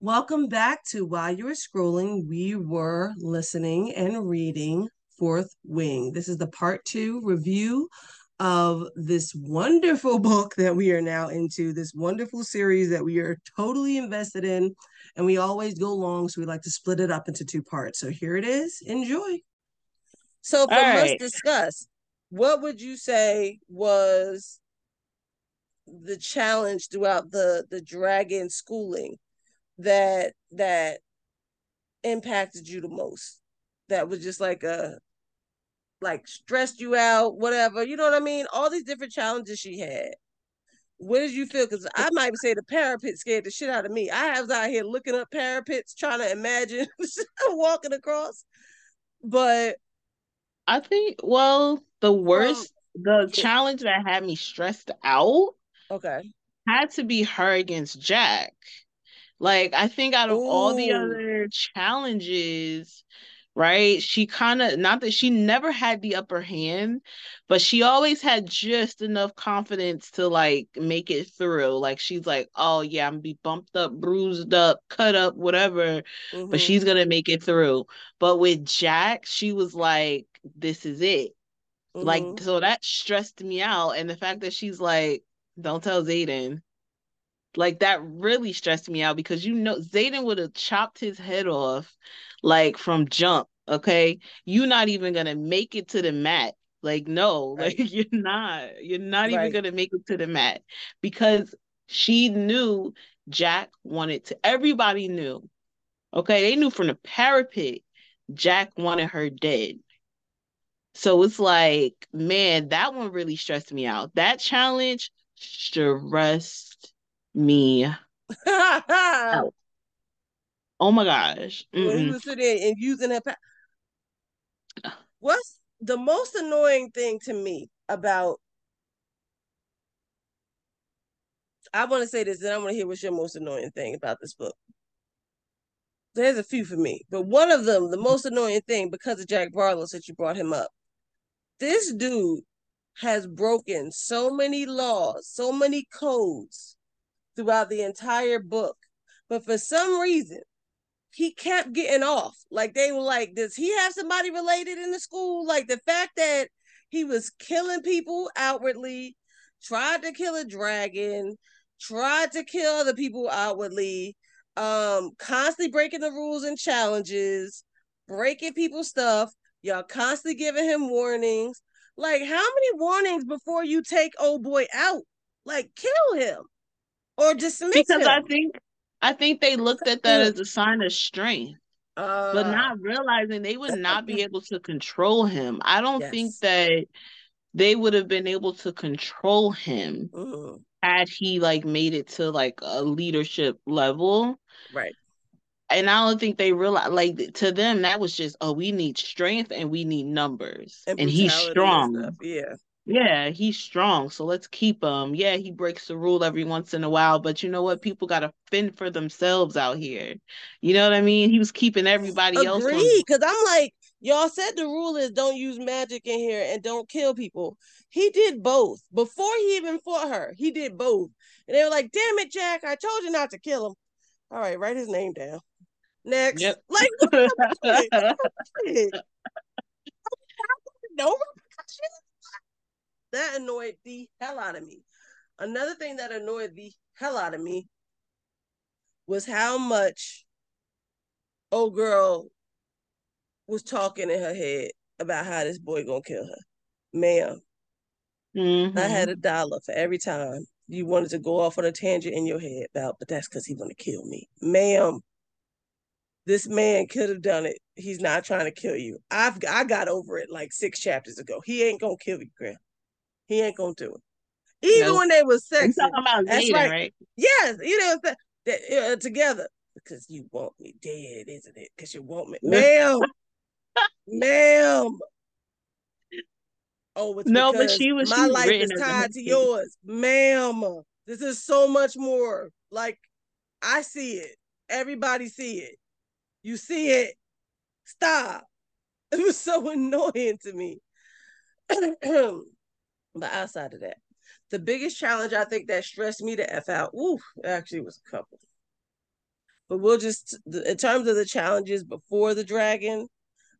Welcome back to While You Were Scrolling, we were listening and reading Fourth Wing. This is the part two review of this wonderful book that we are now into, this wonderful series that we are totally invested in. And we always go long, so we like to split it up into two parts. So here it is. Enjoy. So, for right. Must Discuss, what would you say was the challenge throughout the the dragon schooling that that impacted you the most? That was just like a like stressed you out whatever you know what i mean? All these different challenges she had. What did you feel? Because i might say the parapet scared the shit out of me. I was out here looking up parapets trying to imagine walking across. But i think well the worst the challenge that had me stressed out okay. had to be her against jack like I think out of Ooh. all the other challenges, right? She kind of not that she never had the upper hand, but she always had just enough confidence to like make it through. Like she's like, "Oh yeah, I'm gonna be bumped up, bruised up, cut up, whatever, mm-hmm. but she's going to make it through." But with Jack, she was like, "This is it." Mm-hmm. Like so that stressed me out and the fact that she's like, "Don't tell Xaden." Like that really stressed me out because you know Xaden would have chopped his head off like from jump. Okay. You're not even gonna make it to the mat. Like, no, right. like you're not. You're not right. even gonna make it to the mat because she knew Jack wanted to everybody knew. Okay, they knew from the parapet Jack wanted her dead. So it's like, man, that one really stressed me out. That challenge stressed me out. Oh my gosh. Mm-mm. When he was sitting and using that. Pa- What's the most annoying thing to me about I want to say this, and I want to hear what's your most annoying thing about this book. There's a few for me, but one of them, the most annoying thing, because of Jack Barlowe, since you brought him up, this dude has broken so many laws, so many codes throughout the entire book. But for some reason, he kept getting off. Like they were like, does he have somebody related in the school? Like the fact that he was killing people outwardly, tried to kill a dragon, tried to kill other people outwardly, um, constantly breaking the rules and challenges, breaking people's stuff. Y'all constantly giving him warnings. Like, how many warnings before you take old boy out? Like, kill him or dismiss because him. I think I think they looked at that as a sign of strength. Uh, but not realizing they would not be able to control him. I don't yes. think that they would have been able to control him mm. had he like made it to like a leadership level. Right. And I don't think they realize like to them that was just oh we need strength and we need numbers and, and he's strong. And yeah. Yeah, he's strong, so let's keep him. Yeah, he breaks the rule every once in a while, but you know what? People got to fend for themselves out here. You know what I mean? He was keeping everybody Agreed, else. Agreed, because I'm like, y'all said the rule is don't use magic in here and don't kill people. He did both before he even fought her. He did both, and they were like, "Damn it, Jack! I told you not to kill him." All right, write his name down. Next, yep. like, no repercussions that annoyed the hell out of me. Another thing that annoyed the hell out of me was how much old girl was talking in her head about how this boy gonna kill her. madam mm-hmm. I had a dollar for every time you wanted to go off on a tangent in your head about, but that's because he want to kill me. Ma'am, this man could have done it. He's not trying to kill you. I've I got over it like six chapters ago. He ain't gonna kill you, Graham. He ain't gonna do it. Even when they was sex, that's right. right. Yes, you know that uh, together because you want me dead, isn't it? Because you want me, ma'am, ma'am. Oh, no, but she was. My life is tied to yours, ma'am. This is so much more. Like I see it. Everybody see it. You see it. Stop. It was so annoying to me. But outside of that, the biggest challenge I think that stressed me to F out, ooh, actually was a couple. But we'll just, in terms of the challenges before the dragon,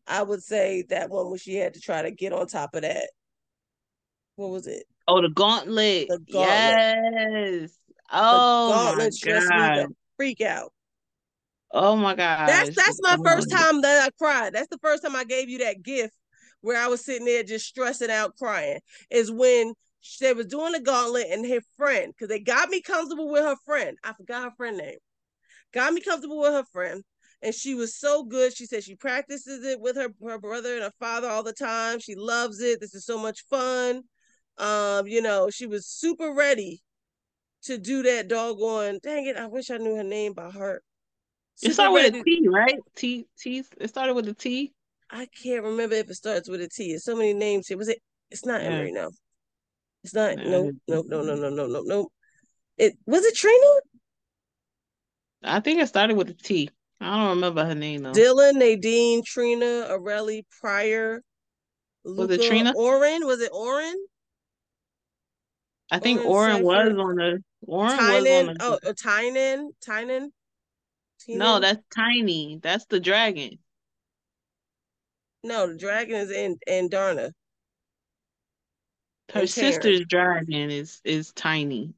I would say that one where she had to try to get on top of that. What was it? Oh, the gauntlet. The gauntlet. Yes. Oh, the gauntlet stressed me the freak out. Oh my god. That's that's my first time that I cried. That's the first time I gave you that gift where I was sitting there just stressing out crying. Is when they was doing the gauntlet and her friend, because they got me comfortable with her friend. I forgot her friend name. Got me comfortable with her friend. And she was so good. She said she practices it with her, her brother and her father all the time. She loves it. This is so much fun. Um, you know, she was super ready to do that doggone. Dang it! I wish I knew her name by heart. Super it started with a T, right? T T. It started with a T. I can't remember if it starts with a T. There's so many names here. Was it? It's not yeah. Emery. No, it's not. No, no, no, no, no, no, no, no. It was it Trina. I think it started with a T. I don't remember her name though. Dylan, Nadine, Trina, Areli, Pryor. Luca, was it Trina? Oren? Was it Oren? I think Oren, Oren was on the Oren Tynan, was on the oh uh, Tynan Tynan. No, that's Tiny. That's the dragon. No, the dragon is in Andarna. Her sister's dragon is is Tiny.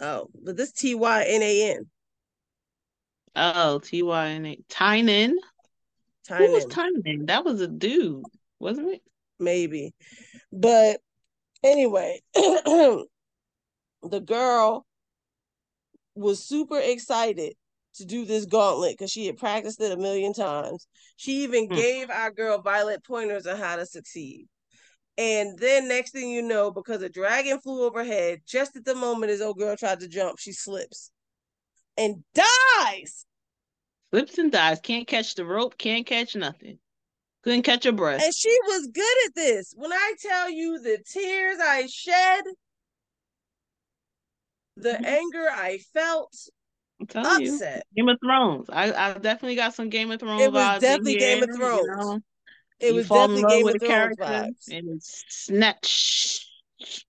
Oh, but this T Y N A N. Oh, T Y N A Tynan. Tynan. Who was Tynan? That was a dude, wasn't it? Maybe, but Anyway, the girl was super excited to do this gauntlet because she had practiced it a million times. She even mm. gave our girl Violet pointers on how to succeed. And then next thing you know, because a dragon flew overhead, just at the moment as old girl tried to jump, she slips and dies. Slips and dies. Can't catch the rope, can't catch nothing. Couldn't catch a breath. And she was good at this. When I tell you the tears I shed, the mm-hmm. anger I felt, I'm telling upset. You, Game of Thrones. I, I definitely got some Game of Thrones. It was definitely Game of Thrones. You know? It you was definitely Game of Thrones vibes. And it's snatched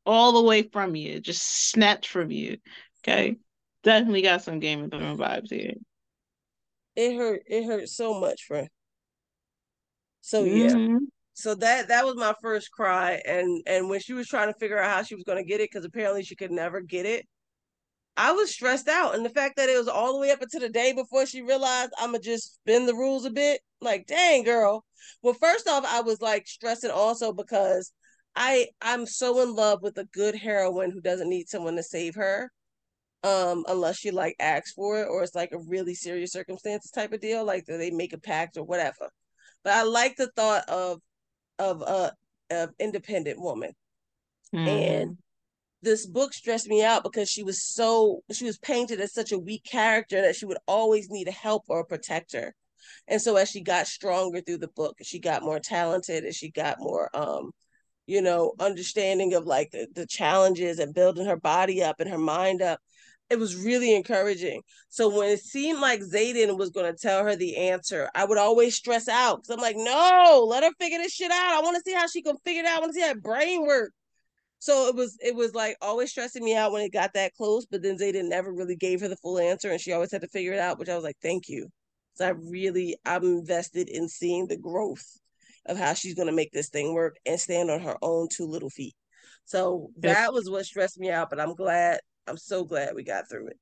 all the way from you. Just snatched from you. Okay. Definitely got some Game of Thrones vibes here. It hurt. It hurt so much, friend. So yeah. Mm-hmm. So that that was my first cry, and and when she was trying to figure out how she was going to get it, because apparently she could never get it, I was stressed out, and the fact that it was all the way up until the day before she realized I'm gonna just bend the rules a bit. Like, dang, girl. Well, first off, I was like stressing also because I I'm so in love with a good heroine who doesn't need someone to save her, um, unless she like asks for it or it's like a really serious circumstances type of deal, like they make a pact or whatever. But I like the thought of of a of independent woman. Mm-hmm. And this book stressed me out because she was so she was painted as such a weak character that she would always need a help or a protector. And so as she got stronger through the book, she got more talented and she got more um you know understanding of like the, the challenges and building her body up and her mind up it was really encouraging. So when it seemed like Xaden was going to tell her the answer, I would always stress out because I'm like, no, let her figure this shit out. I want to see how she can figure it out. I want to see how brain work. So it was it was like always stressing me out when it got that close, but then Xaden never really gave her the full answer, and she always had to figure it out. Which I was like, thank you. So I really I'm invested in seeing the growth of how she's going to make this thing work and stand on her own two little feet. So that was what stressed me out, but I'm glad I'm so glad we got through it.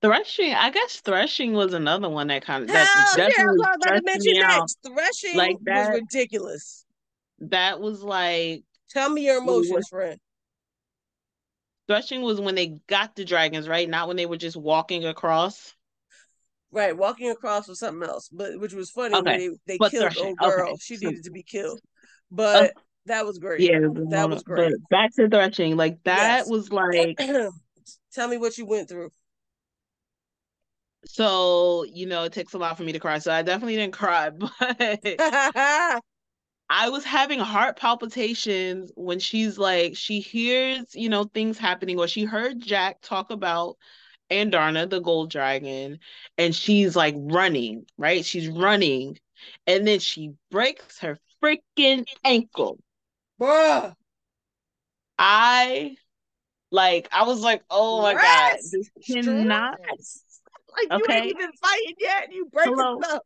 Threshing, I guess threshing was another one that kind of that Hell yeah, I was about to mention next. Threshing like that, was ridiculous. That was like tell me your emotions, friend. Threshing was when they got the dragons, right? Not when they were just walking across. Right, walking across was something else, but which was funny okay. they, they killed threshing. old girl. Okay. She needed to be killed. But uh, that was great. Yeah, that was great. But back to threshing, like that yes. was like. Tell me what you went through. So you know, it takes a lot for me to cry. So I definitely didn't cry, but I was having heart palpitations when she's like, she hears, you know, things happening, or she heard Jack talk about Andarna, the gold dragon, and she's like running, right? She's running, and then she breaks her freaking ankle. Bruh. I like I was like, oh my god, this cannot like you ain't even fighting yet. You break breaking up.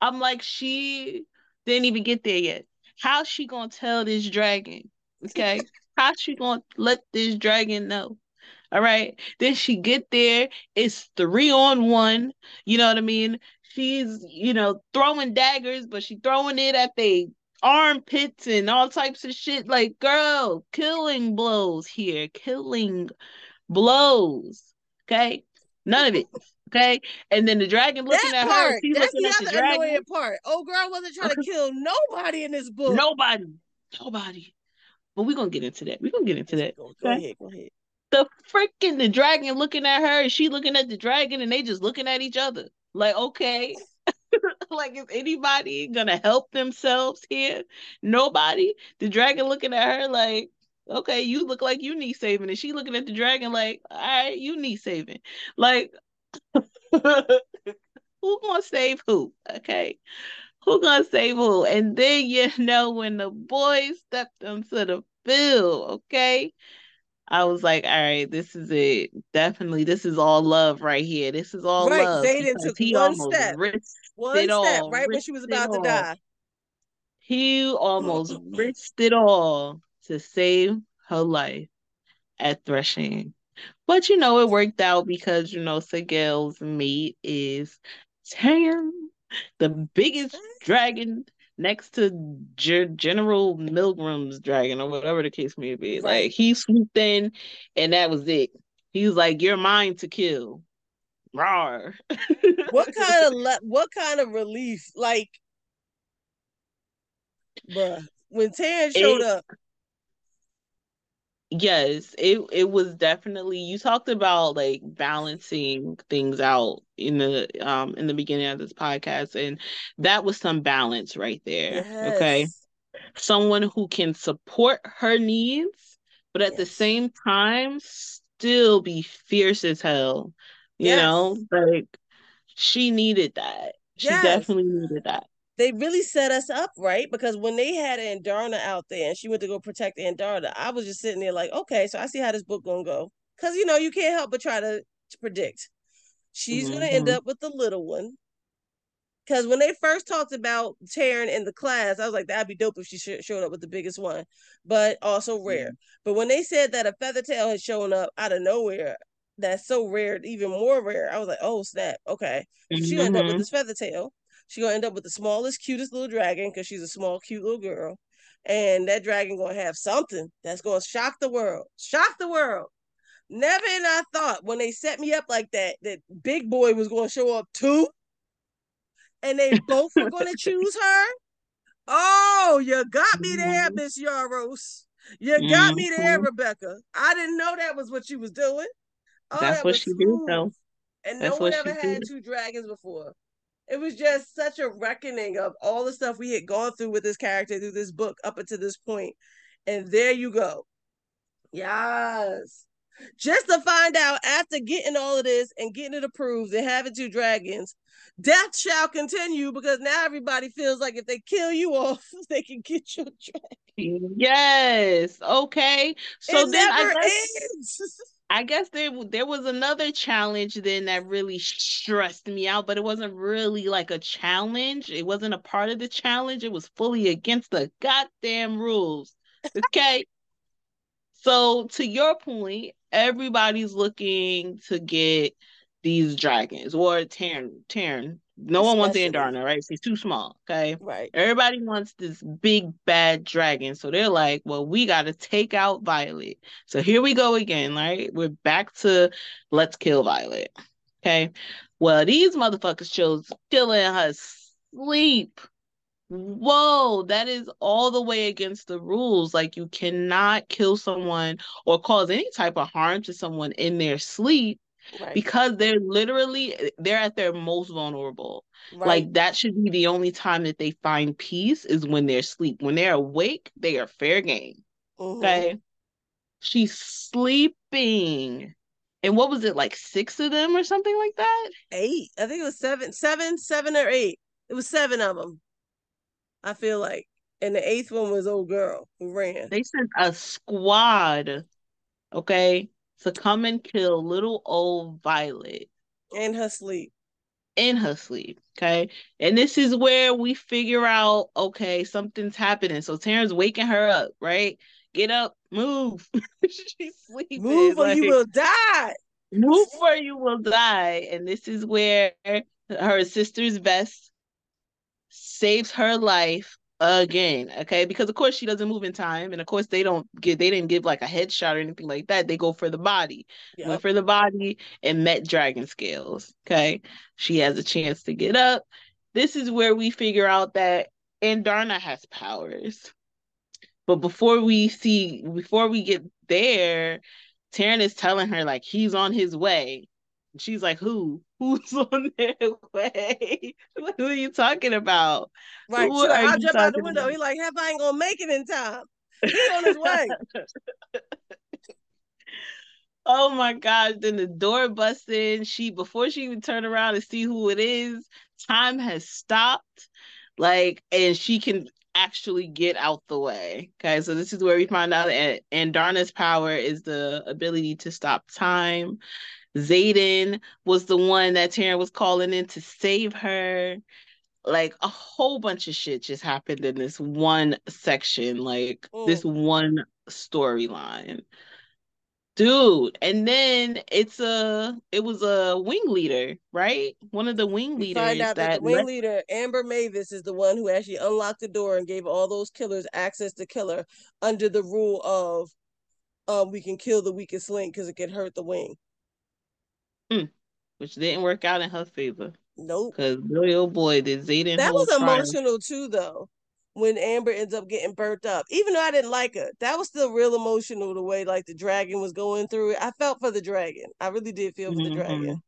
I'm like, she didn't even get there yet. How's she gonna tell this dragon? Okay. How's she gonna let this dragon know? All right. Then she get there. It's three on one. You know what I mean? She's, you know, throwing daggers, but she throwing it at the armpits and all types of shit. Like, girl, killing blows here. Killing blows. Okay. None of it. Okay. And then the dragon looking that at part, her. She's that's looking the at other the dragon. annoying part. Oh girl wasn't trying to kill nobody in this book. Nobody. Nobody. But we're gonna get into that. We're gonna get into that. Go, go okay? ahead, go ahead. The freaking the dragon looking at her, and she looking at the dragon, and they just looking at each other. Like, okay. like is anybody gonna help themselves here? Nobody. The dragon looking at her like, okay, you look like you need saving. And she looking at the dragon like, all right, you need saving. Like, who gonna save who? Okay. Who gonna save who? And then you know when the boys stepped onto the field, okay? I was like, all right, this is it. Definitely, this is all love right here. This is all right. love. Xaden took one step. One step, all, right when she was about to die. He almost risked it all to save her life at threshing. But you know, it worked out because you know Sgaeyl's mate is Tairn, the biggest dragon next to G- General Melgren's dragon or whatever the case may be. Right. Like he swooped in and that was it. He was like, You're mine to kill. Rawr. what kind of le- what kind of relief? Like bruh, when Tairn showed it, up yes it it was definitely you talked about like balancing things out in the um in the beginning of this podcast and that was some balance right there yes. okay someone who can support her needs but at yes. the same time still be fierce as hell you yes. know like she needed that she definitely needed that they really set us up right because when they had Andarna out there and she went to go protect Andarna, I was just sitting there like, okay, so I see how this book gonna go. Cause you know you can't help but try to, to predict. She's mm-hmm. gonna end mm-hmm. up with the little one. Cause when they first talked about Tairn in the class, I was like, that'd be dope if she sh- showed up with the biggest one, but also rare. But when they said that a Feathertail had shown up out of nowhere, that's so rare, even more rare. I was like, oh snap, okay. Mm-hmm. She ended up with mm-hmm. this Feathertail. She gonna end up with the smallest, cutest little dragon because she's a small, cute little girl. And that dragon gonna have something that's gonna shock the world. Shock the world. Never in I thought when they set me up like that that Big Boy was gonna show up too. And they both were gonna choose her. Oh, you got me there, mm-hmm. Miss Yarros. You got mm-hmm. me there, mm-hmm. Rebecca. I didn't know that was what you was doing. Oh, That's that what she did, though. And That's no one ever had did. two dragons before it was just such a reckoning of all the stuff we had gone through with this character through this book up until this point. And there you go. Yes. Just to find out after getting all of this and getting it approved and having two dragons, death shall continue because now everybody feels like if they kill you off, they can get your dragon. Yes. Okay. So it then I guess, I guess there there was another challenge then that really stressed me out, but it wasn't really like a challenge. It wasn't a part of the challenge. It was fully against the goddamn rules. Okay. so to your point, everybody's looking to get these dragons or Tairn Tairn no one wants the Andarna, right? She's too small. Okay. Right. Everybody wants this big bad dragon. So they're like, well, we got to take out Violet. So here we go again, right? We're back to let's kill Violet. Okay. Well, these motherfuckers chose killing her sleep. Whoa, that is all the way against the rules. Like, you cannot kill someone or cause any type of harm to someone in their sleep Right. because they're literally they're at their most vulnerable. Right. like that should be the only time that they find peace is when they're asleep. When they're awake they are fair game. Mm-hmm. okay? She's sleeping. And what was it like six of them or something like that? Eight. I think it was seven seven seven or eight. It was seven of them i feel like. And the eighth one was old girl who ran. They sent a squad okay to come and kill little old Violet. In her sleep. In her sleep. Okay. And this is where we figure out, okay, something's happening. So Tairn's waking her up, right? Get up, move. She's sleeping. Move or like, you will die. Move or you will die. And this is where her sister's vest saves her life again. Okay, because of course she doesn't move in time, and of course they don't get they didn't give like a headshot or anything like that. They go for the body. Yep. Went for the body and met dragon scales. Okay, she has a chance to get up. This is where we figure out that Andarna has powers. But before we see, before we get there, Tairn is telling her like he's on his way. She's like, "Who? Who's on their way? Who are you talking about?" Right. Like, I'll jump out the window. He's like, "Have I ain't gonna make it in time." He's on his way. oh my gosh! Then the door busts in. She before she even turn around and see who it is, time has stopped. Like, and she can actually get out the way. Okay, so this is where we find out that Andarna's power is the ability to stop time. Xaden was the one that Tairn was calling in to save her. Like a whole bunch of shit just happened in this one section, like mm. this one storyline dude and then it's a it was a wing leader right one of the wing we leaders find out that, that the wing left... leader amber mavis is the one who actually unlocked the door and gave all those killers access to killer under the rule of um we can kill the weakest link because it can hurt the wing mm. which didn't work out in her favor nope because boy oh boy did Xaden that was emotional too though when Amber ends up getting burnt up. Even though I didn't like her, that was still real emotional the way like the dragon was going through it. I felt for the dragon. I really did feel for mm-hmm. the dragon.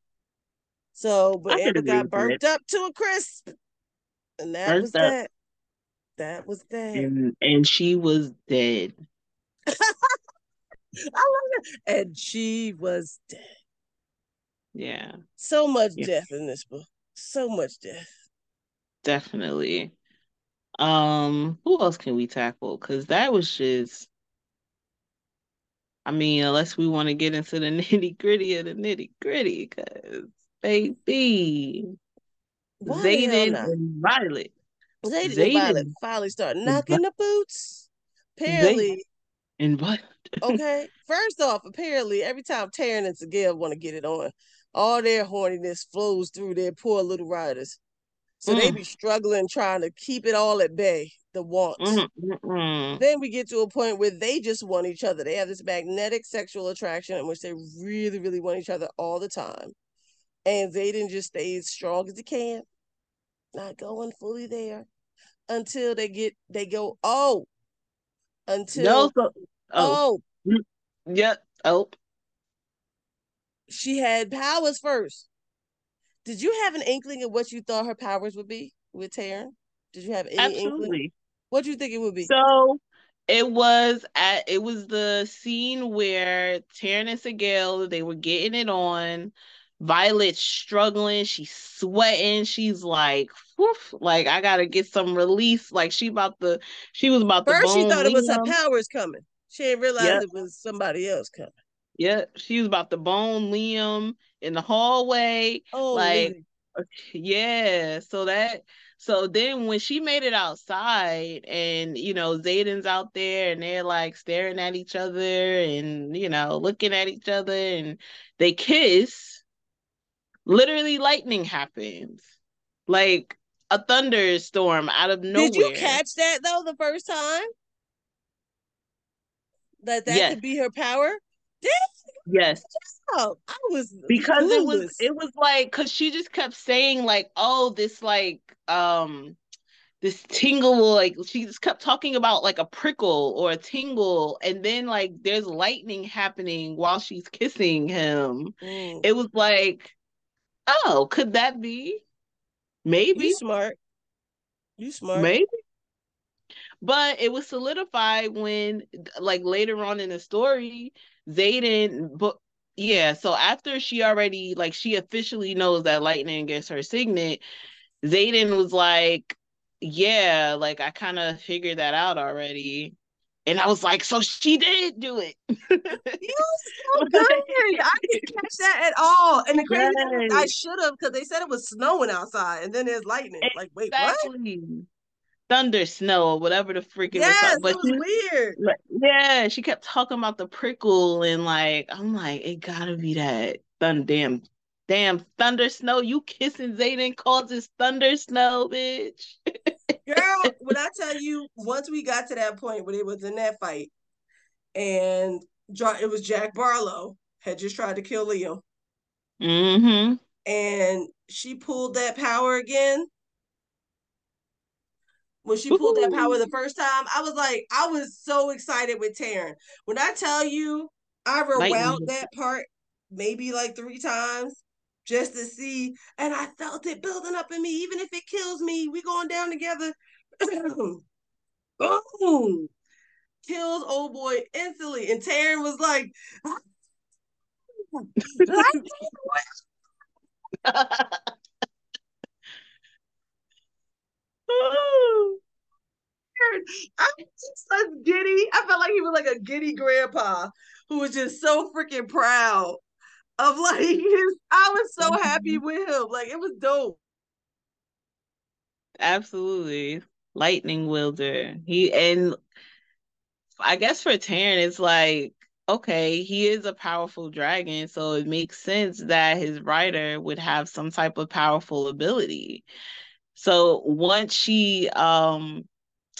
So, but I Amber got burnt up to a crisp. And that burnt was up. that. That was that. And, and she was dead. I love it. And she was dead. Yeah. So much yeah. death in this book. So much death. Definitely. Um, who else can we tackle? Because that was just, I mean, unless we want to get into the nitty gritty of the nitty gritty, because baby, Xaden and Violet. Xaden, Xaden and Violet finally start knocking the boots. Apparently, and what? okay, first off, apparently, every time Tairn and Sgaeyl want to get it on, all their horniness flows through their poor little riders. So mm. they be struggling trying to keep it all at bay, the want. Mm-hmm. Then we get to a point where they just want each other. They have this magnetic sexual attraction in which they really, really want each other all the time. And Xaden just stays strong as he can, not going fully there until they get they go, oh, until no, so, oh. oh. Yep. Oh. She had powers first. Did you have an inkling of what you thought her powers would be with Tairn? Did you have any Absolutely. inkling? What do you think it would be? So it was at it was the scene where Tairn and Sgaeyl they were getting it on. Violet's struggling, she's sweating, she's like, like I gotta get some release. Like she about the she was about the First she thought it was her powers coming. She didn't realize yep. it was somebody else coming. Yeah, she was about to bone Liam in the hallway. Oh, like, yeah. So that, so then when she made it outside, and you know Xaden's out there, and they're like staring at each other, and you know looking at each other, and they kiss. Literally, lightning happens, like a thunderstorm out of nowhere. Did you catch that though the first time? That that yes. could be her power. Yes. I was because clueless. it was it was like because she just kept saying like oh this like um this tingle like she just kept talking about like a prickle or a tingle and then like there's lightning happening while she's kissing him. Mm. it was like oh could that be? Maybe. You smart. You smart. Maybe. But it was solidified when like later on in the story Xaden, but yeah, so after she already like she officially knows that Lightning gets her signet, Xaden was like, Yeah, like I kind of figured that out already. And I was like, so she did do it. you so good. I didn't catch that at all. And the crazy yes. thing I should have because they said it was snowing outside and then there's lightning. Like, wait, what? Thunder snow, or whatever the freak it yes, was. But it was she, weird. Yeah, she kept talking about the prickle and like I'm like, it gotta be that thunder damn damn thunder snow. You kissing Xaden causes thunder snow, bitch. Girl, when I tell you, once we got to that point where it was in that fight, and it was Jack Barlowe had just tried to kill Liam. Mm-hmm. And she pulled that power again. When she pulled Ooh. that power the first time, I was like, I was so excited with Tairn. When I tell you, I rewound that part maybe like three times just to see. And I felt it building up in me. Even if it kills me, we going down together. Boom. Kills old boy instantly. And Tairn was like, I was just so giddy. I felt like he was like a giddy grandpa who was just so freaking proud of like his I was so happy mm-hmm. with him. Like it was dope. Absolutely. Lightning wielder. He and I guess for Tairn it's like okay, he is a powerful dragon, so it makes sense that his rider would have some type of powerful ability. So once she um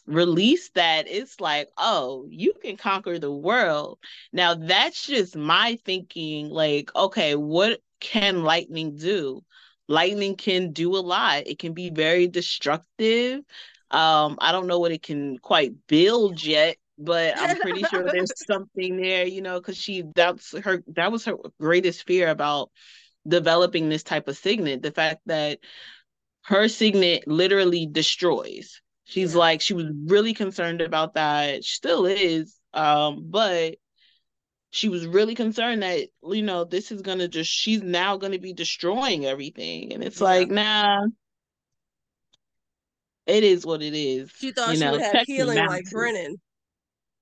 release that, it's like, oh, you can conquer the world. Now that's just my thinking, like, okay, what can lightning do? Lightning can do a lot. It can be very destructive. Um, I don't know what it can quite build yet, but I'm pretty sure there's something there, you know, because she that's her that was her greatest fear about developing this type of signet. The fact that her signet literally destroys She's yeah. like, she was really concerned about that. She still is. Um, but she was really concerned that, you know, this is gonna just she's now gonna be destroying everything. And it's yeah. like, nah. It is what it is. She thought you she know, would have healing like Brennan.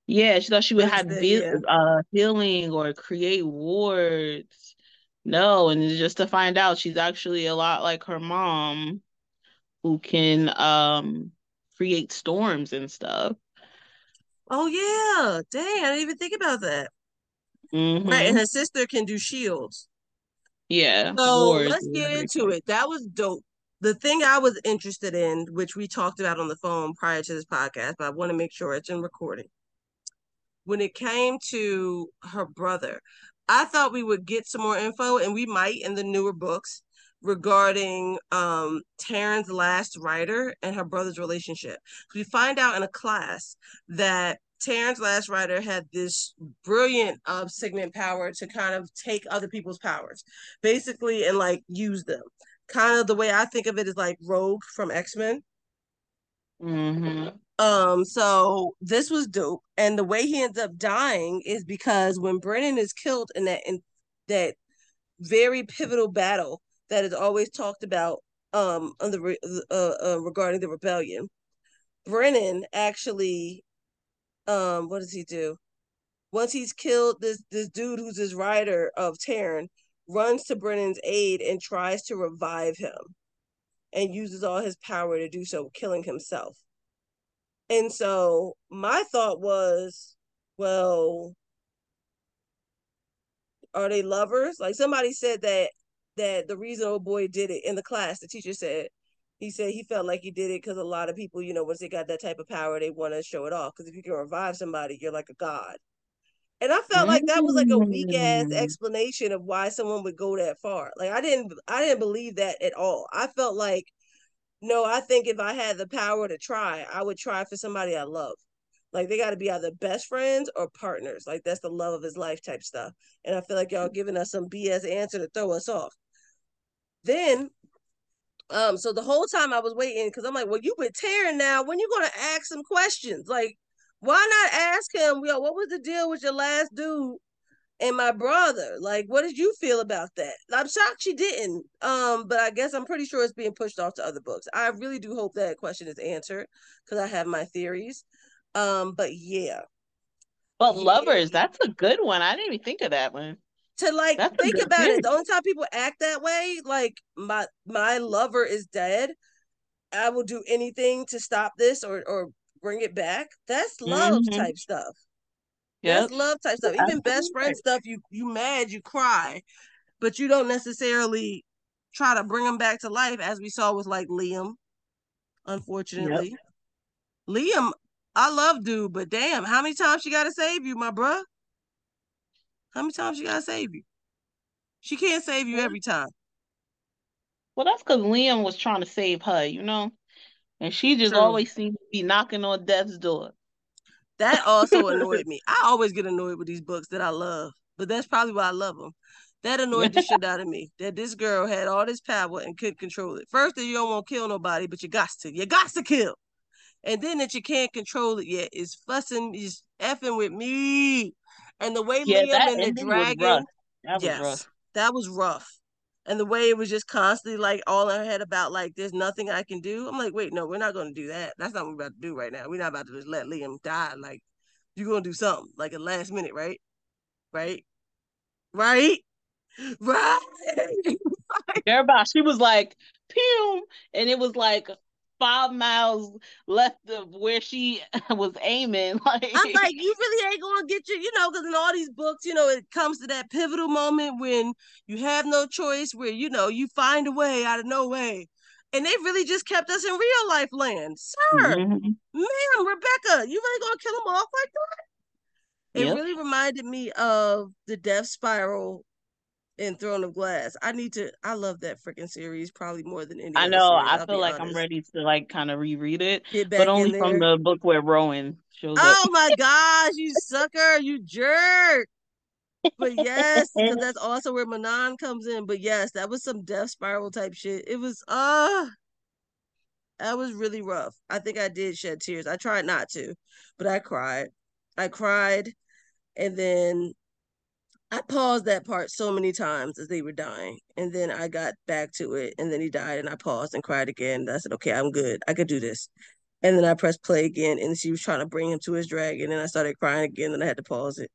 Yeah, she thought she would have the, yeah. uh, healing or create wards. No, and just to find out she's actually a lot like her mom, who can um create storms and stuff. Oh yeah, dang! I didn't even think about that. Mm-hmm. Right, and her sister can do shields. Yeah. So let's get into it. That was dope. The thing I was interested in, which we talked about on the phone prior to this podcast, but I want to make sure it's in recording. When it came to her brother, I thought we would get some more info, and we might in the newer books regarding um Tairn's last rider and her brother's relationship. We find out in a class that Tairn's last rider had this brilliant uh, signet power to kind of take other people's powers, basically, and like use them. Kind of the way I think of it is like Rogue from X Men. Mm-hmm. Um, so this was dope, and the way he ends up dying is because when Brennan is killed in that in that very pivotal battle that is always talked about um on the uh, uh, regarding the rebellion. Brennan actually, um, what does he do? Once he's killed this this dude who's his rider of Tairn, runs to Brennan's aid and tries to revive him, and uses all his power to do so, killing himself. And so my thought was, well, are they lovers? Like somebody said that that the reason old boy did it in the class, the teacher said, he said he felt like he did it because a lot of people, you know, once they got that type of power, they want to show it off. Because if you can revive somebody, you're like a god. And I felt like that was like a weak ass mm. explanation of why someone would go that far. Like I didn't, I didn't believe that at all. I felt like, no, I think if I had the power to try, I would try for somebody I love. Like they got to be either best friends or partners. Like that's the love of his life type stuff. And I feel like y'all giving us some BS answer to throw us off. Then, um, so the whole time I was waiting because I'm like, well, you've been tearing now. When you gonna ask some questions? Like, why not ask him? Yo, what was the deal with your last dude and my brother? Like, what did you feel about that? I'm shocked she didn't. Um, but I guess I'm pretty sure it's being pushed off to other books. I really do hope that question is answered because I have my theories. Um, but yeah. But yeah. lovers, that's a good one. I didn't even think of that one. To like that's think about it. The only time people act that way, like my my lover is dead. I will do anything to stop this or or bring it back. That's love mm-hmm. type stuff. Yep. That's love type stuff. Even Absolutely. best friend stuff, you you mad, you cry, but you don't necessarily try to bring them back to life, as we saw with like Liam. Unfortunately, yep. Liam, I love dude, but damn, how many times she got to save you, my bruh? How many times she got to save you? She can't save you every time. Well, that's because Liam was trying to save her, you know, and she just True. always seems to be knocking on death's door. That also annoyed me. I always get annoyed with these books that I love, but that's probably why I love them. That annoyed the shit out of me. That this girl had all this power and couldn't control it. First, that you don't want to kill nobody, but you got to. You got to kill. And then that you can't control it yet is fussing, is effing with me. And the way yeah, Liam and the dragon. That yes, rough. that was rough. And the way it was just constantly like all in her head about like there's nothing I can do. I'm like, wait, no, we're not gonna do that. That's not what we're about to do right now. We're not about to just let Liam die. Like you're gonna do something like a last minute, right? Right? Right? Right. Everybody, she was like, pew, and it was like five miles left of where she was aiming. Like I'm like, you really ain't gonna get you, you know, because in all these books, you know, it comes to that pivotal moment when you have no choice, where you know you find a way out of no way. And they really just kept us in real life land. Sir, mm-hmm. ma'am, Rebecca, you really gonna kill them off like that? It yep. really reminded me of the death spiral in Throne of Glass. I need to. I love that freaking series probably more than any. I know. I feel like honest. I'm ready to like kind of reread it, but only from the book where Rowan shows oh up. Oh my gosh, you sucker, you jerk! But yes, because that's also where Manon comes in. But yes, that was some death spiral type shit. It was uh that was really rough. I think I did shed tears. I tried not to, but I cried. I cried, and then I paused that part so many times as they were dying. And then I got back to it. And then he died and I paused and cried again. I said, okay, I'm good. I could do this. And then I pressed play again and she was trying to bring him to his dragon. And I started crying again and I had to pause it.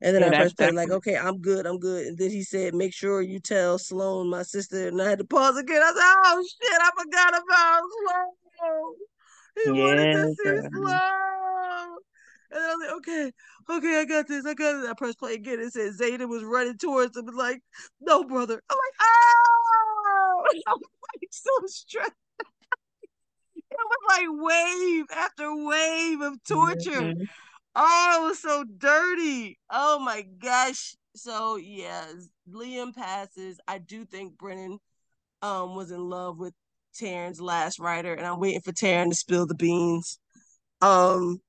And then yeah, I pressed play, like, okay, I'm good, I'm good. And then he said, make sure you tell Sloane, my sister. And I had to pause again. I said, oh shit, I forgot about Sloane. He yeah, wanted to see Sloane. And I was like, okay, okay, I got this, I got it. I pressed play again. It said Xaden was running towards him, like, no, brother. I'm like, oh, I'm like so stressed. it was like wave after wave of torture. Mm-hmm. Oh, it was so dirty. Oh my gosh. So yeah, Liam passes. I do think Brennan um was in love with Tairn's last writer, and I'm waiting for Tairn to spill the beans. Um,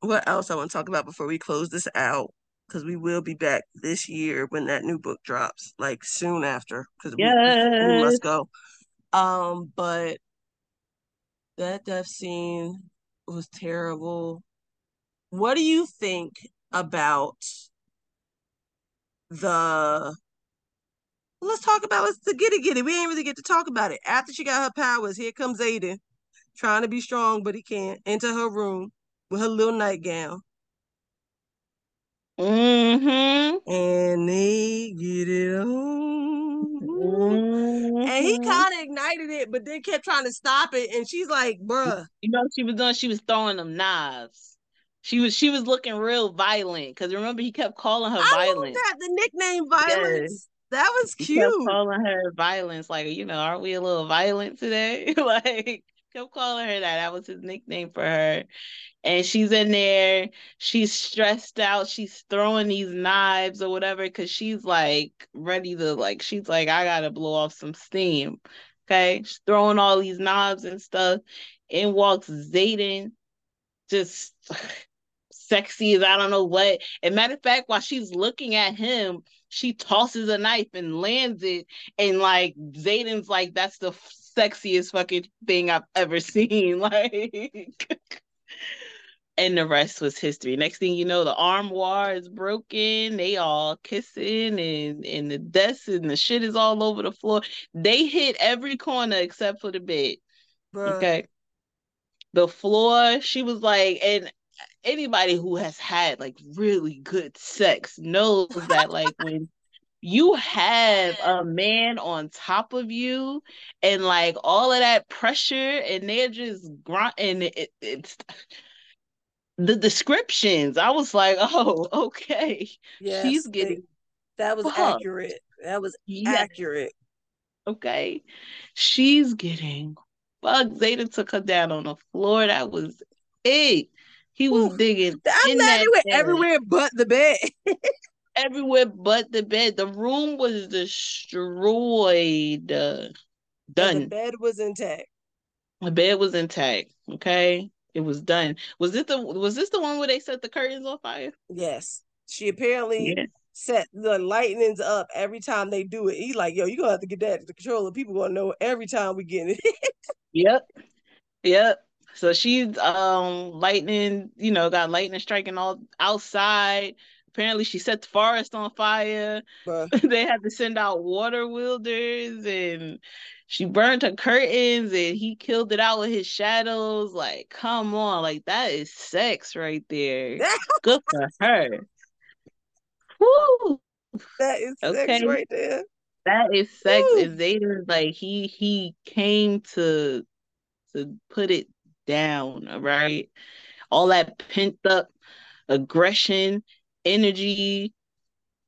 what else I want to talk about before we close this out? Because we will be back this year when that new book drops, like soon after, because yes. we, we must go. Um, but that death scene was terrible. What do you think about the let's talk about let's the get it. We ain't really get to talk about it. After she got her powers, here comes Xaden, trying to be strong, but he can't. Into her room with her little nightgown. Mm-hmm. And they get it on. Mm-hmm. And he kind of ignited it, but then kept trying to stop it. And she's like, bruh. You know she was doing? She was throwing them knives. She was she was looking real violent. Cause remember he kept calling her I violent. That the nickname violence. Yes. That was cute. calling her violence, like, you know, aren't we a little violent today? like kept calling her that. That was his nickname for her. And she's in there. She's stressed out. She's throwing these knives or whatever because she's like ready to like she's like i gotta blow off some steam. Okay? She's throwing all these knives and stuff. In walks Xaden, just sexy as i don't know what. And matter of fact while she's looking at him she tosses a knife and lands it. And like Xaden's like that's the sexiest fucking thing I've ever seen like and the rest was history. Next thing you know, the armoire is broken. They all kissing and and the desk and the shit is all over the floor. They hit every corner except for the bed. Bruh. Okay. The floor, she was like, and anybody who has had like really good sex knows that like when you have a man on top of you and like all of that pressure and they're just grunt and it, it's the descriptions. I was like oh okay. Yes, she's getting that was fucked. accurate. That was accurate. Okay. She's getting fucked. Xaden took her down on the floor. That was it. He was Ooh, digging i'm he went everywhere but the bed everywhere but the bed. The room was destroyed. Done. the bed was intact. The bed was intact. Okay. It was done. Was it the was this the one where they set the curtains on fire? Yes. She apparently yeah. set the lightnings up every time they do it. He's like, yo, you're gonna have to get that to control it. People gonna know every time we get it. yep. Yep. So she's um lightning, you know, got lightning striking all outside apparently she set the forest on fire. they had to send out water wielders and she burned her curtains and he killed it out with his shadows. Like, come on, like that is sex right there. Good for her. Woo. That is okay. sex right there. That is sex. Woo. And Xaden, like he he came to to put it down, right? All that pent up aggression energy,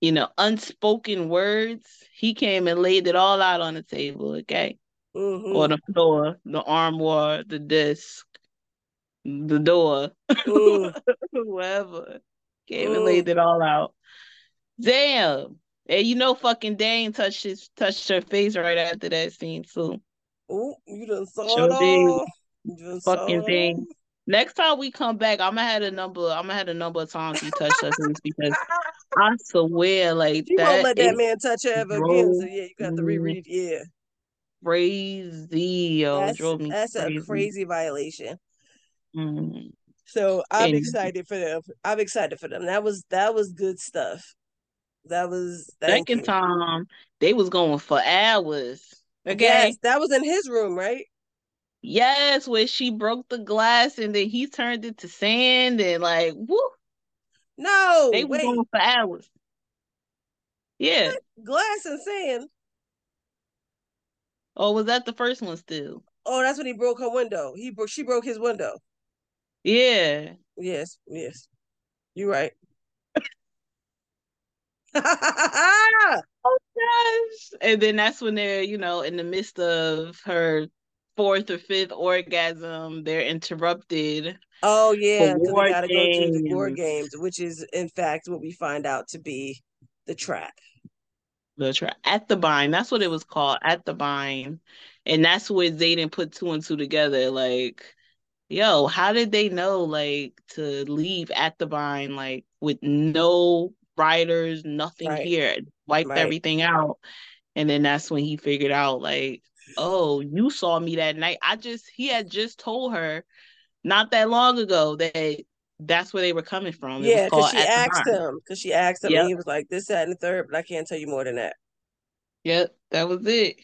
you know, unspoken words. He came and laid it all out on the table, okay? Mm-hmm. Or the floor, the armoire, the desk, the door, mm. whatever. Came mm. and laid it all out. Damn. And you know fucking Dain touched his touched her face right after that scene too. Oh, you done saw sure it all. You fucking thing. Next time we come back, I'm gonna have a number. I'm gonna have a number of times he touched us because I swear, like you won't let that man touch her ever again. So yeah, you got to reread. Yeah, crazy. Yo, that's, drove me that's crazy. a crazy violation. Mm. So I'm and, excited for them. I'm excited for them. That was that was good stuff. That was second you. time they was going for hours. Okay, yes, that was in his room, right? Yes, where she broke the glass and then he turned it to sand and like whoo. No, they were going for hours. Yeah, glass and sand. Oh, was that the first one still? Oh, that's when he broke her window. He broke. She broke his window. Yeah. Yes. Yes. You're right. oh gosh! And then that's when they're, you know, in the midst of her fourth or fifth orgasm, they're interrupted. Oh yeah, because gotta games. go to the war games, which is in fact what we find out to be the trap. The trap at Athebyne. That's what it was called, at Athebyne, and that's where Xaden put two and two together. Like, yo, how did they know like to leave at Athebyne like with no riders, nothing right. here, wiped right. everything out, and then that's when he figured out like oh, you saw me that night. I just he had just told her not that long ago that that's where they were coming from. It yeah, because she asked him because she asked him, and he was like, "This, that, and the third, but I can't tell you more than that." Yep, that was it.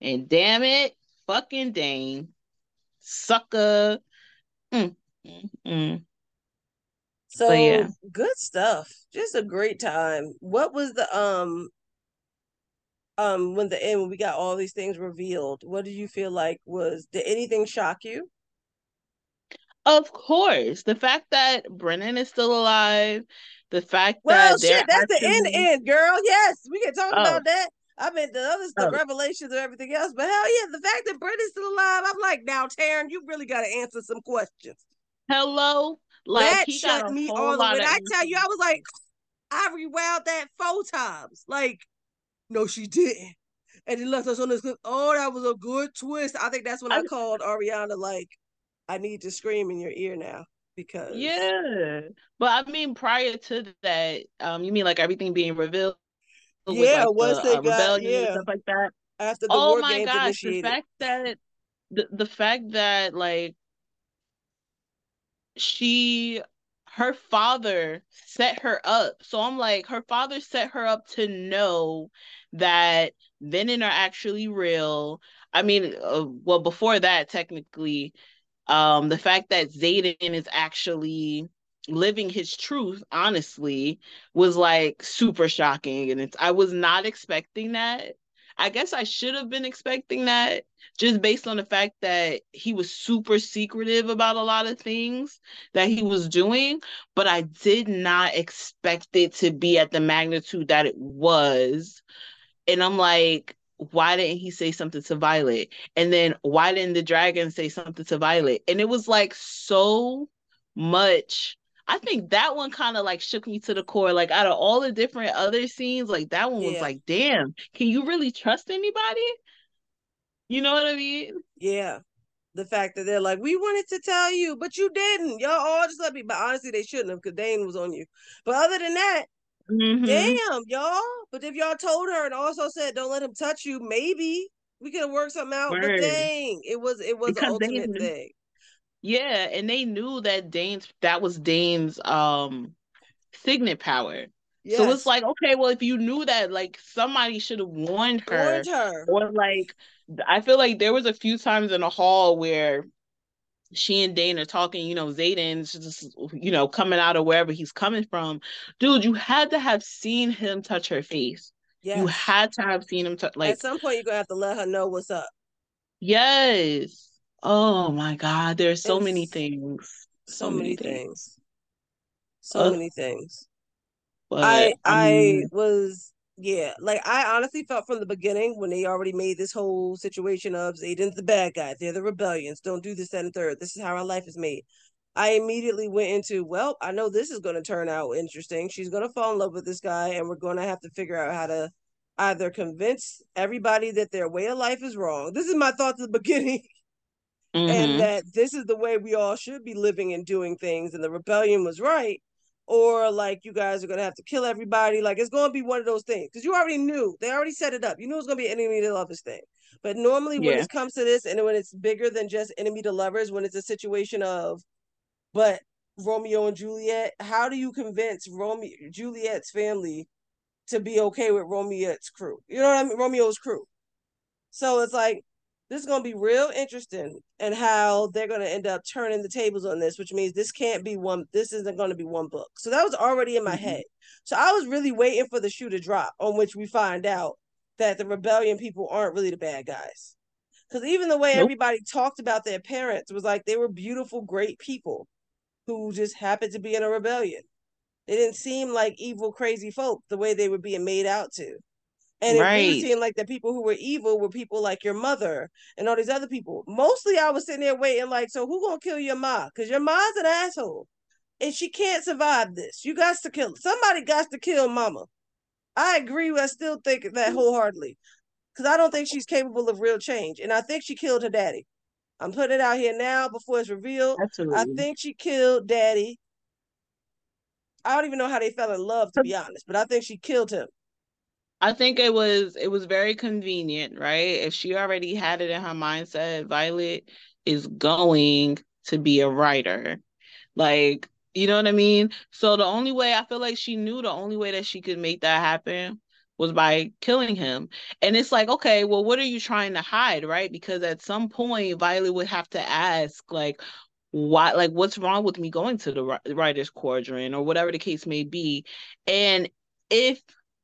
And damn it, fucking Dain, sucker. Mm, mm, mm. So yeah. good stuff. Just a great time. What was the um um when the end when we got all these things revealed what did you feel like was did anything shock you of course the fact that brennan is still alive the fact well that shit that's actually... the end end girl yes we can talk oh. about that I mean the others, the oh. revelations or everything else, but hell yeah, the fact that Brennan's still alive, I'm like, now, Tairn, you really got to answer some questions. Hello, like that shut me all the way. I tell you, I was like, I rewound that four times. Like, no, she didn't. And it left us on this. Oh, that was a good twist. I think that's when I, I called Ariana. Like, I need to scream in your ear now because yeah. But I mean, prior to that, um, you mean like everything being revealed? Yeah, like once the, they uh, got yeah stuff like that. After the oh war my games gosh, initiated. the fact that the the fact that like she her father set her up. So I'm like, her father set her up to know that Venin are actually real. I mean, uh, well, before that, technically, Um, the fact that Xaden is actually living his truth honestly was like super shocking and it's I was not expecting that. I guess I should have been expecting that just based on the fact that he was super secretive about a lot of things that he was doing, but I did not expect it to be at the magnitude that it was. And I'm like, why didn't he say something to Violet? And then why didn't the dragon say something to Violet? And it was like so much I think that one kind of like shook me to the core. Like out of all the different other scenes, like that one yeah. was like, damn, can you really trust anybody? You know what I mean? Yeah. The fact that they're like, we wanted to tell you, but you didn't. Y'all all just let me. But honestly, they shouldn't have because Dain was on you. But other than that, mm-hmm. damn, y'all. But if y'all told her and also said, don't let him touch you, maybe we could have worked something out. Word. But dang, it was it was because the ultimate thing. Yeah, and they knew that Dain's that was Dain's um signet power. Yes. So it's like, okay, well, if you knew that, like somebody should have warned her, warned her, or like, I feel like there was a few times in the hall where she and Dain are talking. You know, Xaden's just, you know, coming out of wherever he's coming from. Dude, you had to have seen him touch her face. Yes. You had to have seen him touch. Like at some point, you're gonna have to let her know what's up. Yes. Oh my God, there's so it's, many things. So, so many, many things. things. So uh, many things. I I was yeah, like I honestly felt from the beginning when they already made this whole situation of Xaden's the bad guy, they're the rebellions, don't do this and the third. This is how our life is made. I immediately went into, well, I know this is going to turn out interesting. She's going to fall in love with this guy, and we're going to have to figure out how to either convince everybody that their way of life is wrong. This is my thoughts at the beginning mm-hmm. and that this is the way we all should be living and doing things and the rebellion was right or like you guys are gonna have to kill everybody. Like it's gonna be one of those things because you already knew. They already set it up. You knew it was gonna be enemy to lovers thing. But normally when it comes to this and when it's bigger than just enemy to lovers when it's a situation of but romeo and juliet how do you convince romeo juliet's family to be okay with romeo's crew? You know what i mean? Romeo's crew. So it's like this is going to be real interesting and how they're going to end up turning the tables on this which means this can't be one this isn't going to be one book. So that was already in my mm-hmm. head. So i was really waiting for the shoe to drop on which we find out that the rebellion people aren't really the bad guys. Because even the way nope. everybody talked about their parents was like they were beautiful great people who just happened to be in a rebellion. They didn't seem like evil crazy folk the way they were being made out to and right. it really seemed like the people who were evil were people like your mother and all these other people. Mostly I was sitting there waiting, like, so who gonna kill your mom? Because your mom's an asshole. And she can't survive this. You got to kill somebody got to kill mama. I agree. I still think that mm-hmm. wholeheartedly. Because I don't think she's capable of real change. And I think she killed her daddy. I'm putting it out here now before it's revealed. Absolutely. I think she killed daddy. I don't even know how they fell in love, to be honest, but I think she killed him. I think it was it was very convenient, right? If she already had it in her mindset, Violet is going to be a rider. Like, you know what I mean? So the only way I feel like she knew the only way that she could make that happen was by killing him. And it's like, okay, well, what are you trying to hide, right? Because at some point, Violet would have to ask, like, why, like, what's wrong with me going to the rider's quadrant or whatever the case may be. And if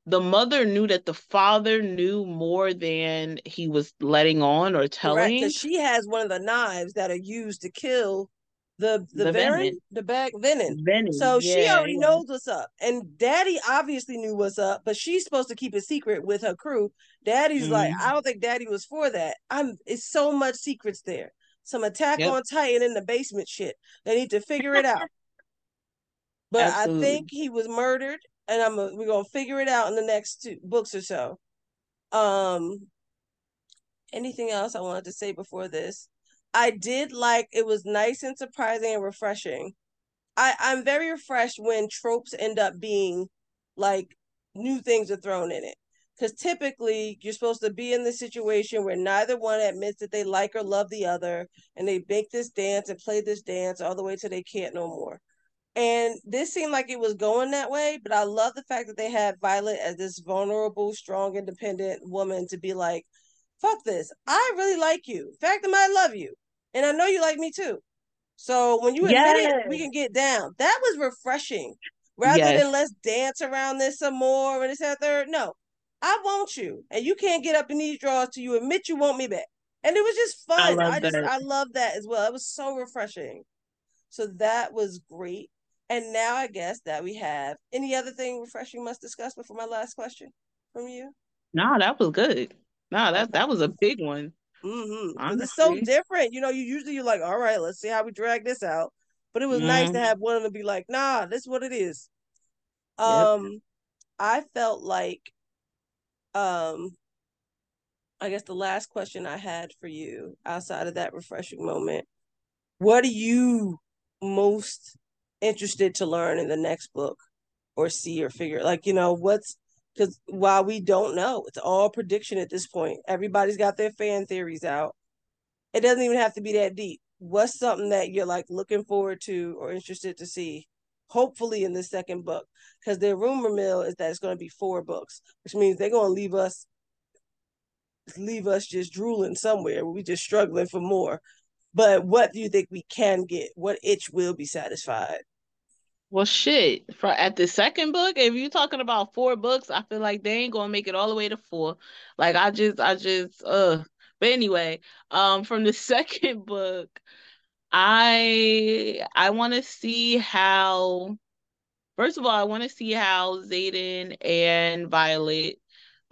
the mother knew that the father knew more than he was letting on or telling. Because she has one of the knives that are used to kill the the, the venin, the back venin. venin. So yeah, she already yeah. knows what's up. And daddy obviously knew what's up, but she's supposed to keep it secret with her crew. Daddy's mm-hmm. like, I don't think daddy was for that. I'm it's so much secrets there. Some attack yep. on Titan in the basement shit. They need to figure it out. but Absolutely. I think he was murdered and I'm a, we're gonna figure it out in the next two books or so. Um, anything else I wanted to say before this? I did like it was nice and surprising and refreshing. I I'm very refreshed when tropes end up being like new things are thrown in it. Because typically you're supposed to be in the situation where neither one admits that they like or love the other, and they make this dance and play this dance all the way till they can't no more. And this seemed like it was going that way, but I love the fact that they had Violet as this vulnerable, strong, independent woman to be like, fuck this. I really like you. Fact that I love you. And I know you like me too. So when you admit yes. it, we can get down. That was refreshing. Rather yes. than let's dance around this some more and this that third. No, I want you, and you can't get up in these drawers till you admit you want me back. And it was just fun. I, I just I love that as well. It was so refreshing. So that was great. And now I guess that we have any other thing refreshing must discuss before my last question from you. No, that was good. No, that that was a big one. Mm-hmm. It's so different. You know, you usually you're like, all right, let's see how we drag this out. But it was mm-hmm. nice to mm-hmm. have one of them be like, nah, this is what it is. Um, yep. I felt like um I guess the last question I had for you outside of that refreshing moment, what are you most interested to learn in the next book or see or figure? Like, you know, what's because while we don't know, it's all prediction at this point. Everybody's got their fan theories out. It doesn't even have to be that deep. What's something that you're like looking forward to or interested to see? Hopefully in the second book, because their rumor mill is that it's going to be four books, which means they're going to leave us leave us just drooling somewhere. We just struggling for more. But what do you think we can get? What itch will be satisfied? Well, shit. For at the second book, if you're talking about four books, I feel like they ain't gonna make it all the way to four. Like I just, I just, uh. But anyway, um, from the second book, I I want to see how. First of all, I want to see how Xaden and Violet,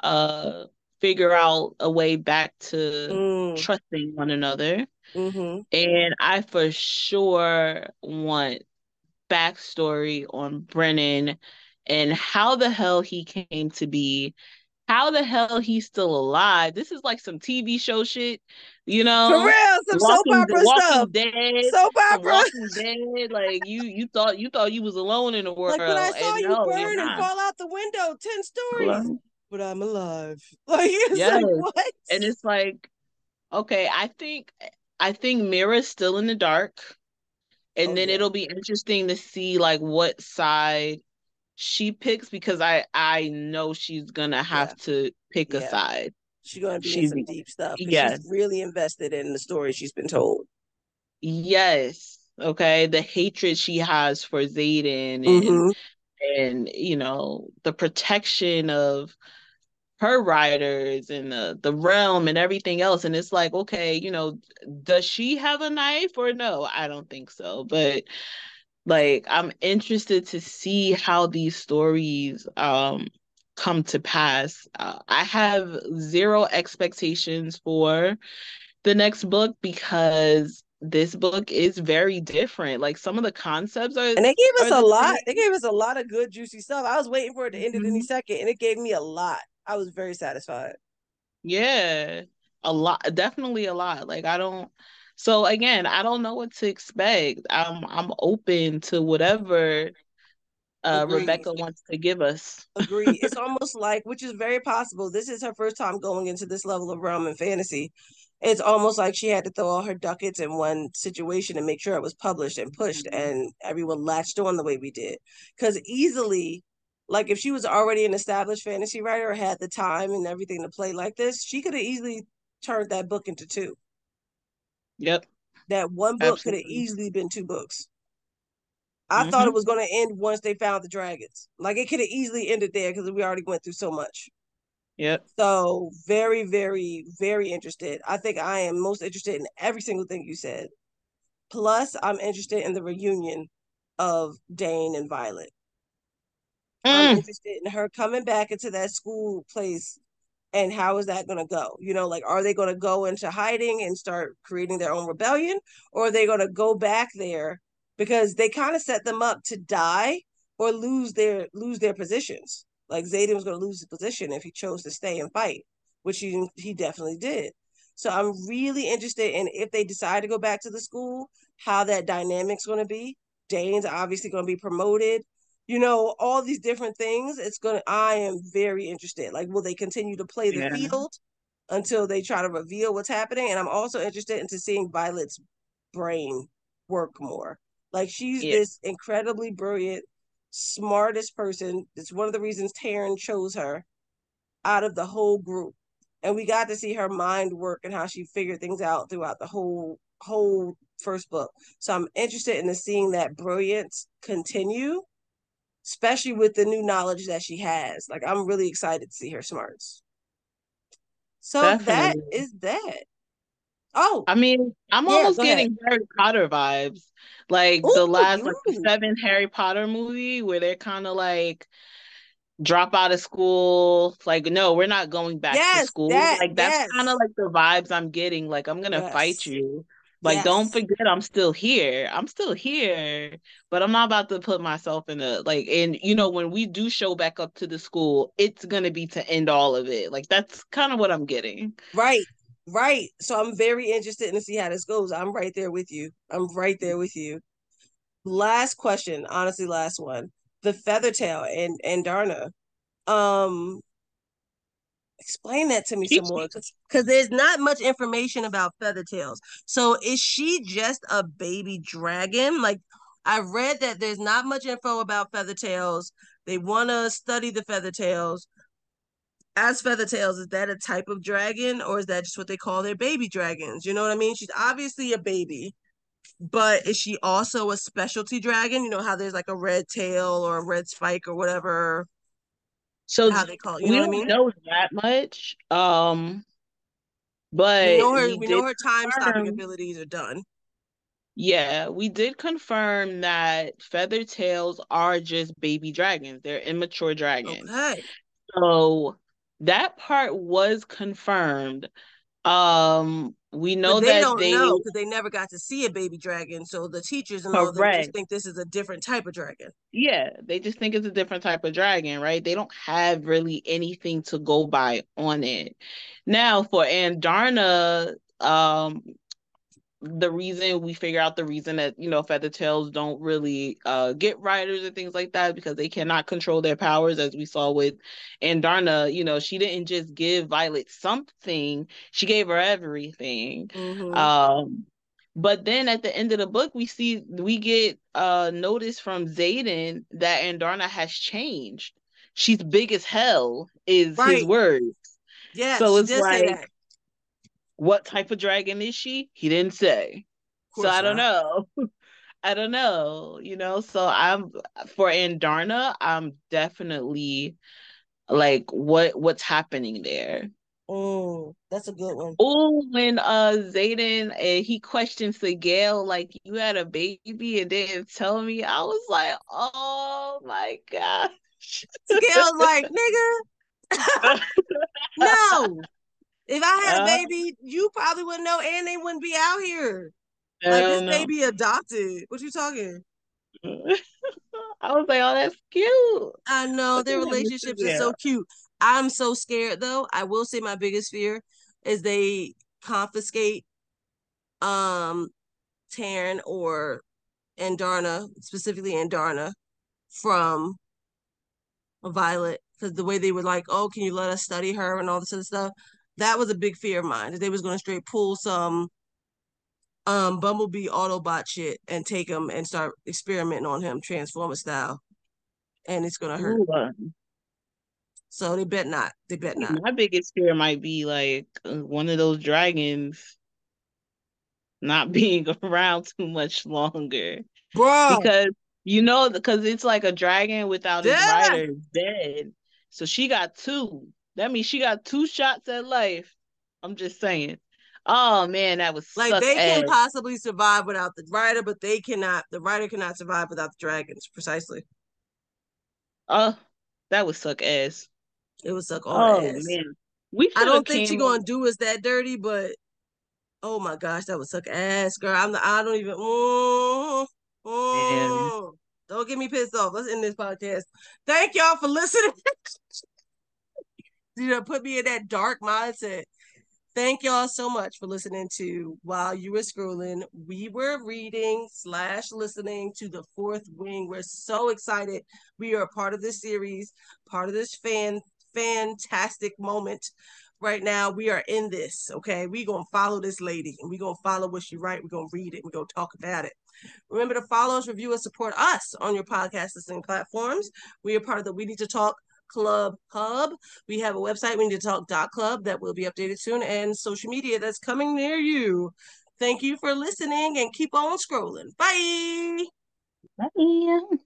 uh, figure out a way back to mm. trusting one another. Mm-hmm. And I for sure want backstory on Brennan and how the hell he came to be, how the hell he's still alive. This is like some TV show shit, you know. For real, some walking, soap opera stuff. Dead, soap opera. Walking Dead. Like you, you thought you thought you was alone in the world. Like when I saw you no, burn and fall out the window, ten stories but I'm alive. Like it's yes. like what? And it's like, okay, I think I think Mira's still in the dark. And oh, then yeah. it'll be interesting to see like what side she picks because I I know she's gonna have yeah. to pick yeah. a side. She's gonna be she's, in some deep stuff. Yes. She's really invested in the story she's been told. Yes. Okay. The hatred she has for Xaden and mm-hmm. and you know the protection of her riders and the the realm and everything else and it's like okay you know does she have a knife or no i don't think so but like i'm interested to see how these stories um come to pass uh, i have zero expectations for the next book because this book is very different. Like some of the concepts are, and they gave us a lot. They gave us a lot of good, juicy stuff. I was waiting for it to end mm-hmm. at any second, and it gave me a lot. I was very satisfied. Yeah, a lot, definitely a lot. Like I don't. So again, I don't know what to expect. I'm I'm open to whatever uh, Rebecca wants to give us. Agree. It's almost like, which is very possible. This is her first time going into this level of realm and fantasy. It's almost like she had to throw all her ducats in one situation and make sure it was published and pushed, mm-hmm. and everyone latched on the way we did. Because easily, like if she was already an established fantasy writer or had the time and everything to play like this, she could have easily turned that book into two. Yep. That one book could have easily been two books. I mm-hmm. thought it mm-hmm. was going to end once they found the dragons. Like it could have easily ended there because we already went through so much. Yep. So very, very, very interested. I think I am most interested in every single thing you said. Plus, I'm interested in the reunion of Dain and Violet. Mm. I'm interested in her coming back into that school place and how is that going to go? You know like are they going to go into hiding and start creating their own rebellion or are they going to go back there because they kind of set them up to die or lose their lose their positions? Like Xaden was going to lose his position if he chose to stay and fight which he he definitely did. So i'm really interested in if they decide to go back to the school how that dynamic's going to be. Dain's obviously going to be promoted you know, all these different things. It's gonna I am very interested. Like, will they continue to play the yeah. field until they try to reveal what's happening? And I'm also interested into seeing Violet's brain work more. Like she's yeah. this incredibly brilliant, smartest person. It's one of the reasons Tairn chose her out of the whole group. and we got to see her mind work and how she figured things out throughout the whole whole first book. So I'm interested in seeing that brilliance continue, especially with the new knowledge that she has. Like I'm really excited to see her smarts. So Definitely. that is that. Oh, I mean, I'm yeah, almost getting ahead. Harry Potter vibes, like Ooh, the last like the seven Harry Potter movie, where they're kind of like drop out of school. Like, no, we're not going back yes, to school. That, like that's yes. kind of like the vibes I'm getting. Like, I'm gonna yes. fight you. Like, don't forget, I'm still here. I'm still here, but I'm not about to put myself in a like. And you know, when we do show back up to the school, it's gonna be to end all of it. Like, that's kind of what I'm getting. Right, right. So I'm very interested in to see how this goes. I'm right there with you. I'm right there with you. Last question, honestly, last one the Feathertail and Andarna. Um, explain that to me some more because there's not much information about feather tails So is she just a baby dragon? Like I read that there's not much info about feather tails They want to study the feather tails As feather tails is that a type of dragon or is that just what they call their baby dragons? You know what I mean? She's obviously a baby but is she also a specialty dragon? You know how there's like a red tail or a red spike or whatever. So how they call it. You we know don't I mean? know that much. Um but we know her we, we know her time stopping abilities are done. Yeah, we did confirm that feather tails are just baby dragons. They're immature dragons. Okay. So that part was confirmed. Um we know but they that don't they know because they never got to see a baby dragon. So the teachers and all them just think this is a different type of dragon. Yeah, they just think it's a different type of dragon, right? They don't have really anything to go by on it. Now for Andarna, um, the reason we figure out the reason that you know feather tails don't really uh get riders and things like that because they cannot control their powers as we saw with Andarna you know she didn't just give Violet something she gave her everything mm-hmm. um but then at the end of the book we see we get uh notice from Xaden that Andarna has changed she's big as hell is right. his words yeah so it's like what type of dragon is she? He didn't say. So I don't know. I don't know, you know. So I'm for Andarna, I'm definitely like what what's happening there. Oh, that's a good one. Oh, when uh Xaden uh, he questions the Sgaeyl like you had a baby and didn't tell me, I was like, oh my gosh. Sgaeyl's like, nigga. no, if I had uh, a baby, you probably wouldn't know, and they wouldn't be out here. Like this know. baby adopted. What you talking? I was like, oh, that's cute. I know their relationships are so cute. I'm so scared though. I will say my biggest fear is they confiscate um Tairn or Andarna, specifically Andarna, from Violet. Because the way they were like, oh, can you let us study her and all this other stuff? That was a big fear of mine that they was going to straight pull some um Bumblebee Autobot shit and take him and start experimenting on him Transformer style, and it's gonna hurt. Ooh. So they bet not. They bet not. My biggest fear might be like uh, one of those dragons not being around too much longer, bro. Because you know, because it's like a dragon without its rider dead. So she got two. That means she got two shots at life. I'm just saying. Oh man, that was like they can possibly survive without the rider, but they cannot. The rider cannot survive without the dragons. Precisely. Uh, that would suck ass. It would suck all oh, ass. man. We I don't think she's gonna do us that dirty, but oh my gosh, that would suck ass, girl. I'm the, I don't even. Mm, mm, don't get me pissed off. Let's end this podcast. Thank y'all for listening. you know, put me in that dark mindset. Thank y'all so much for listening to While You Were Scrolling. We were reading slash listening to The Fourth Wing. We're so excited. We are part of this series, part of this fan fantastic moment right now. We are in this, okay? Going to follow this lady and going to follow what she write. We're going to read it. We're going to talk about it. Remember to follow us, review us, support us on your podcast listening platforms. We are part of the We Need to Talk Club Hub. We have a website, we need to talk dot club that will be updated soon, and social media that's coming near you. Thank you for listening and keep on scrolling. Bye. Bye.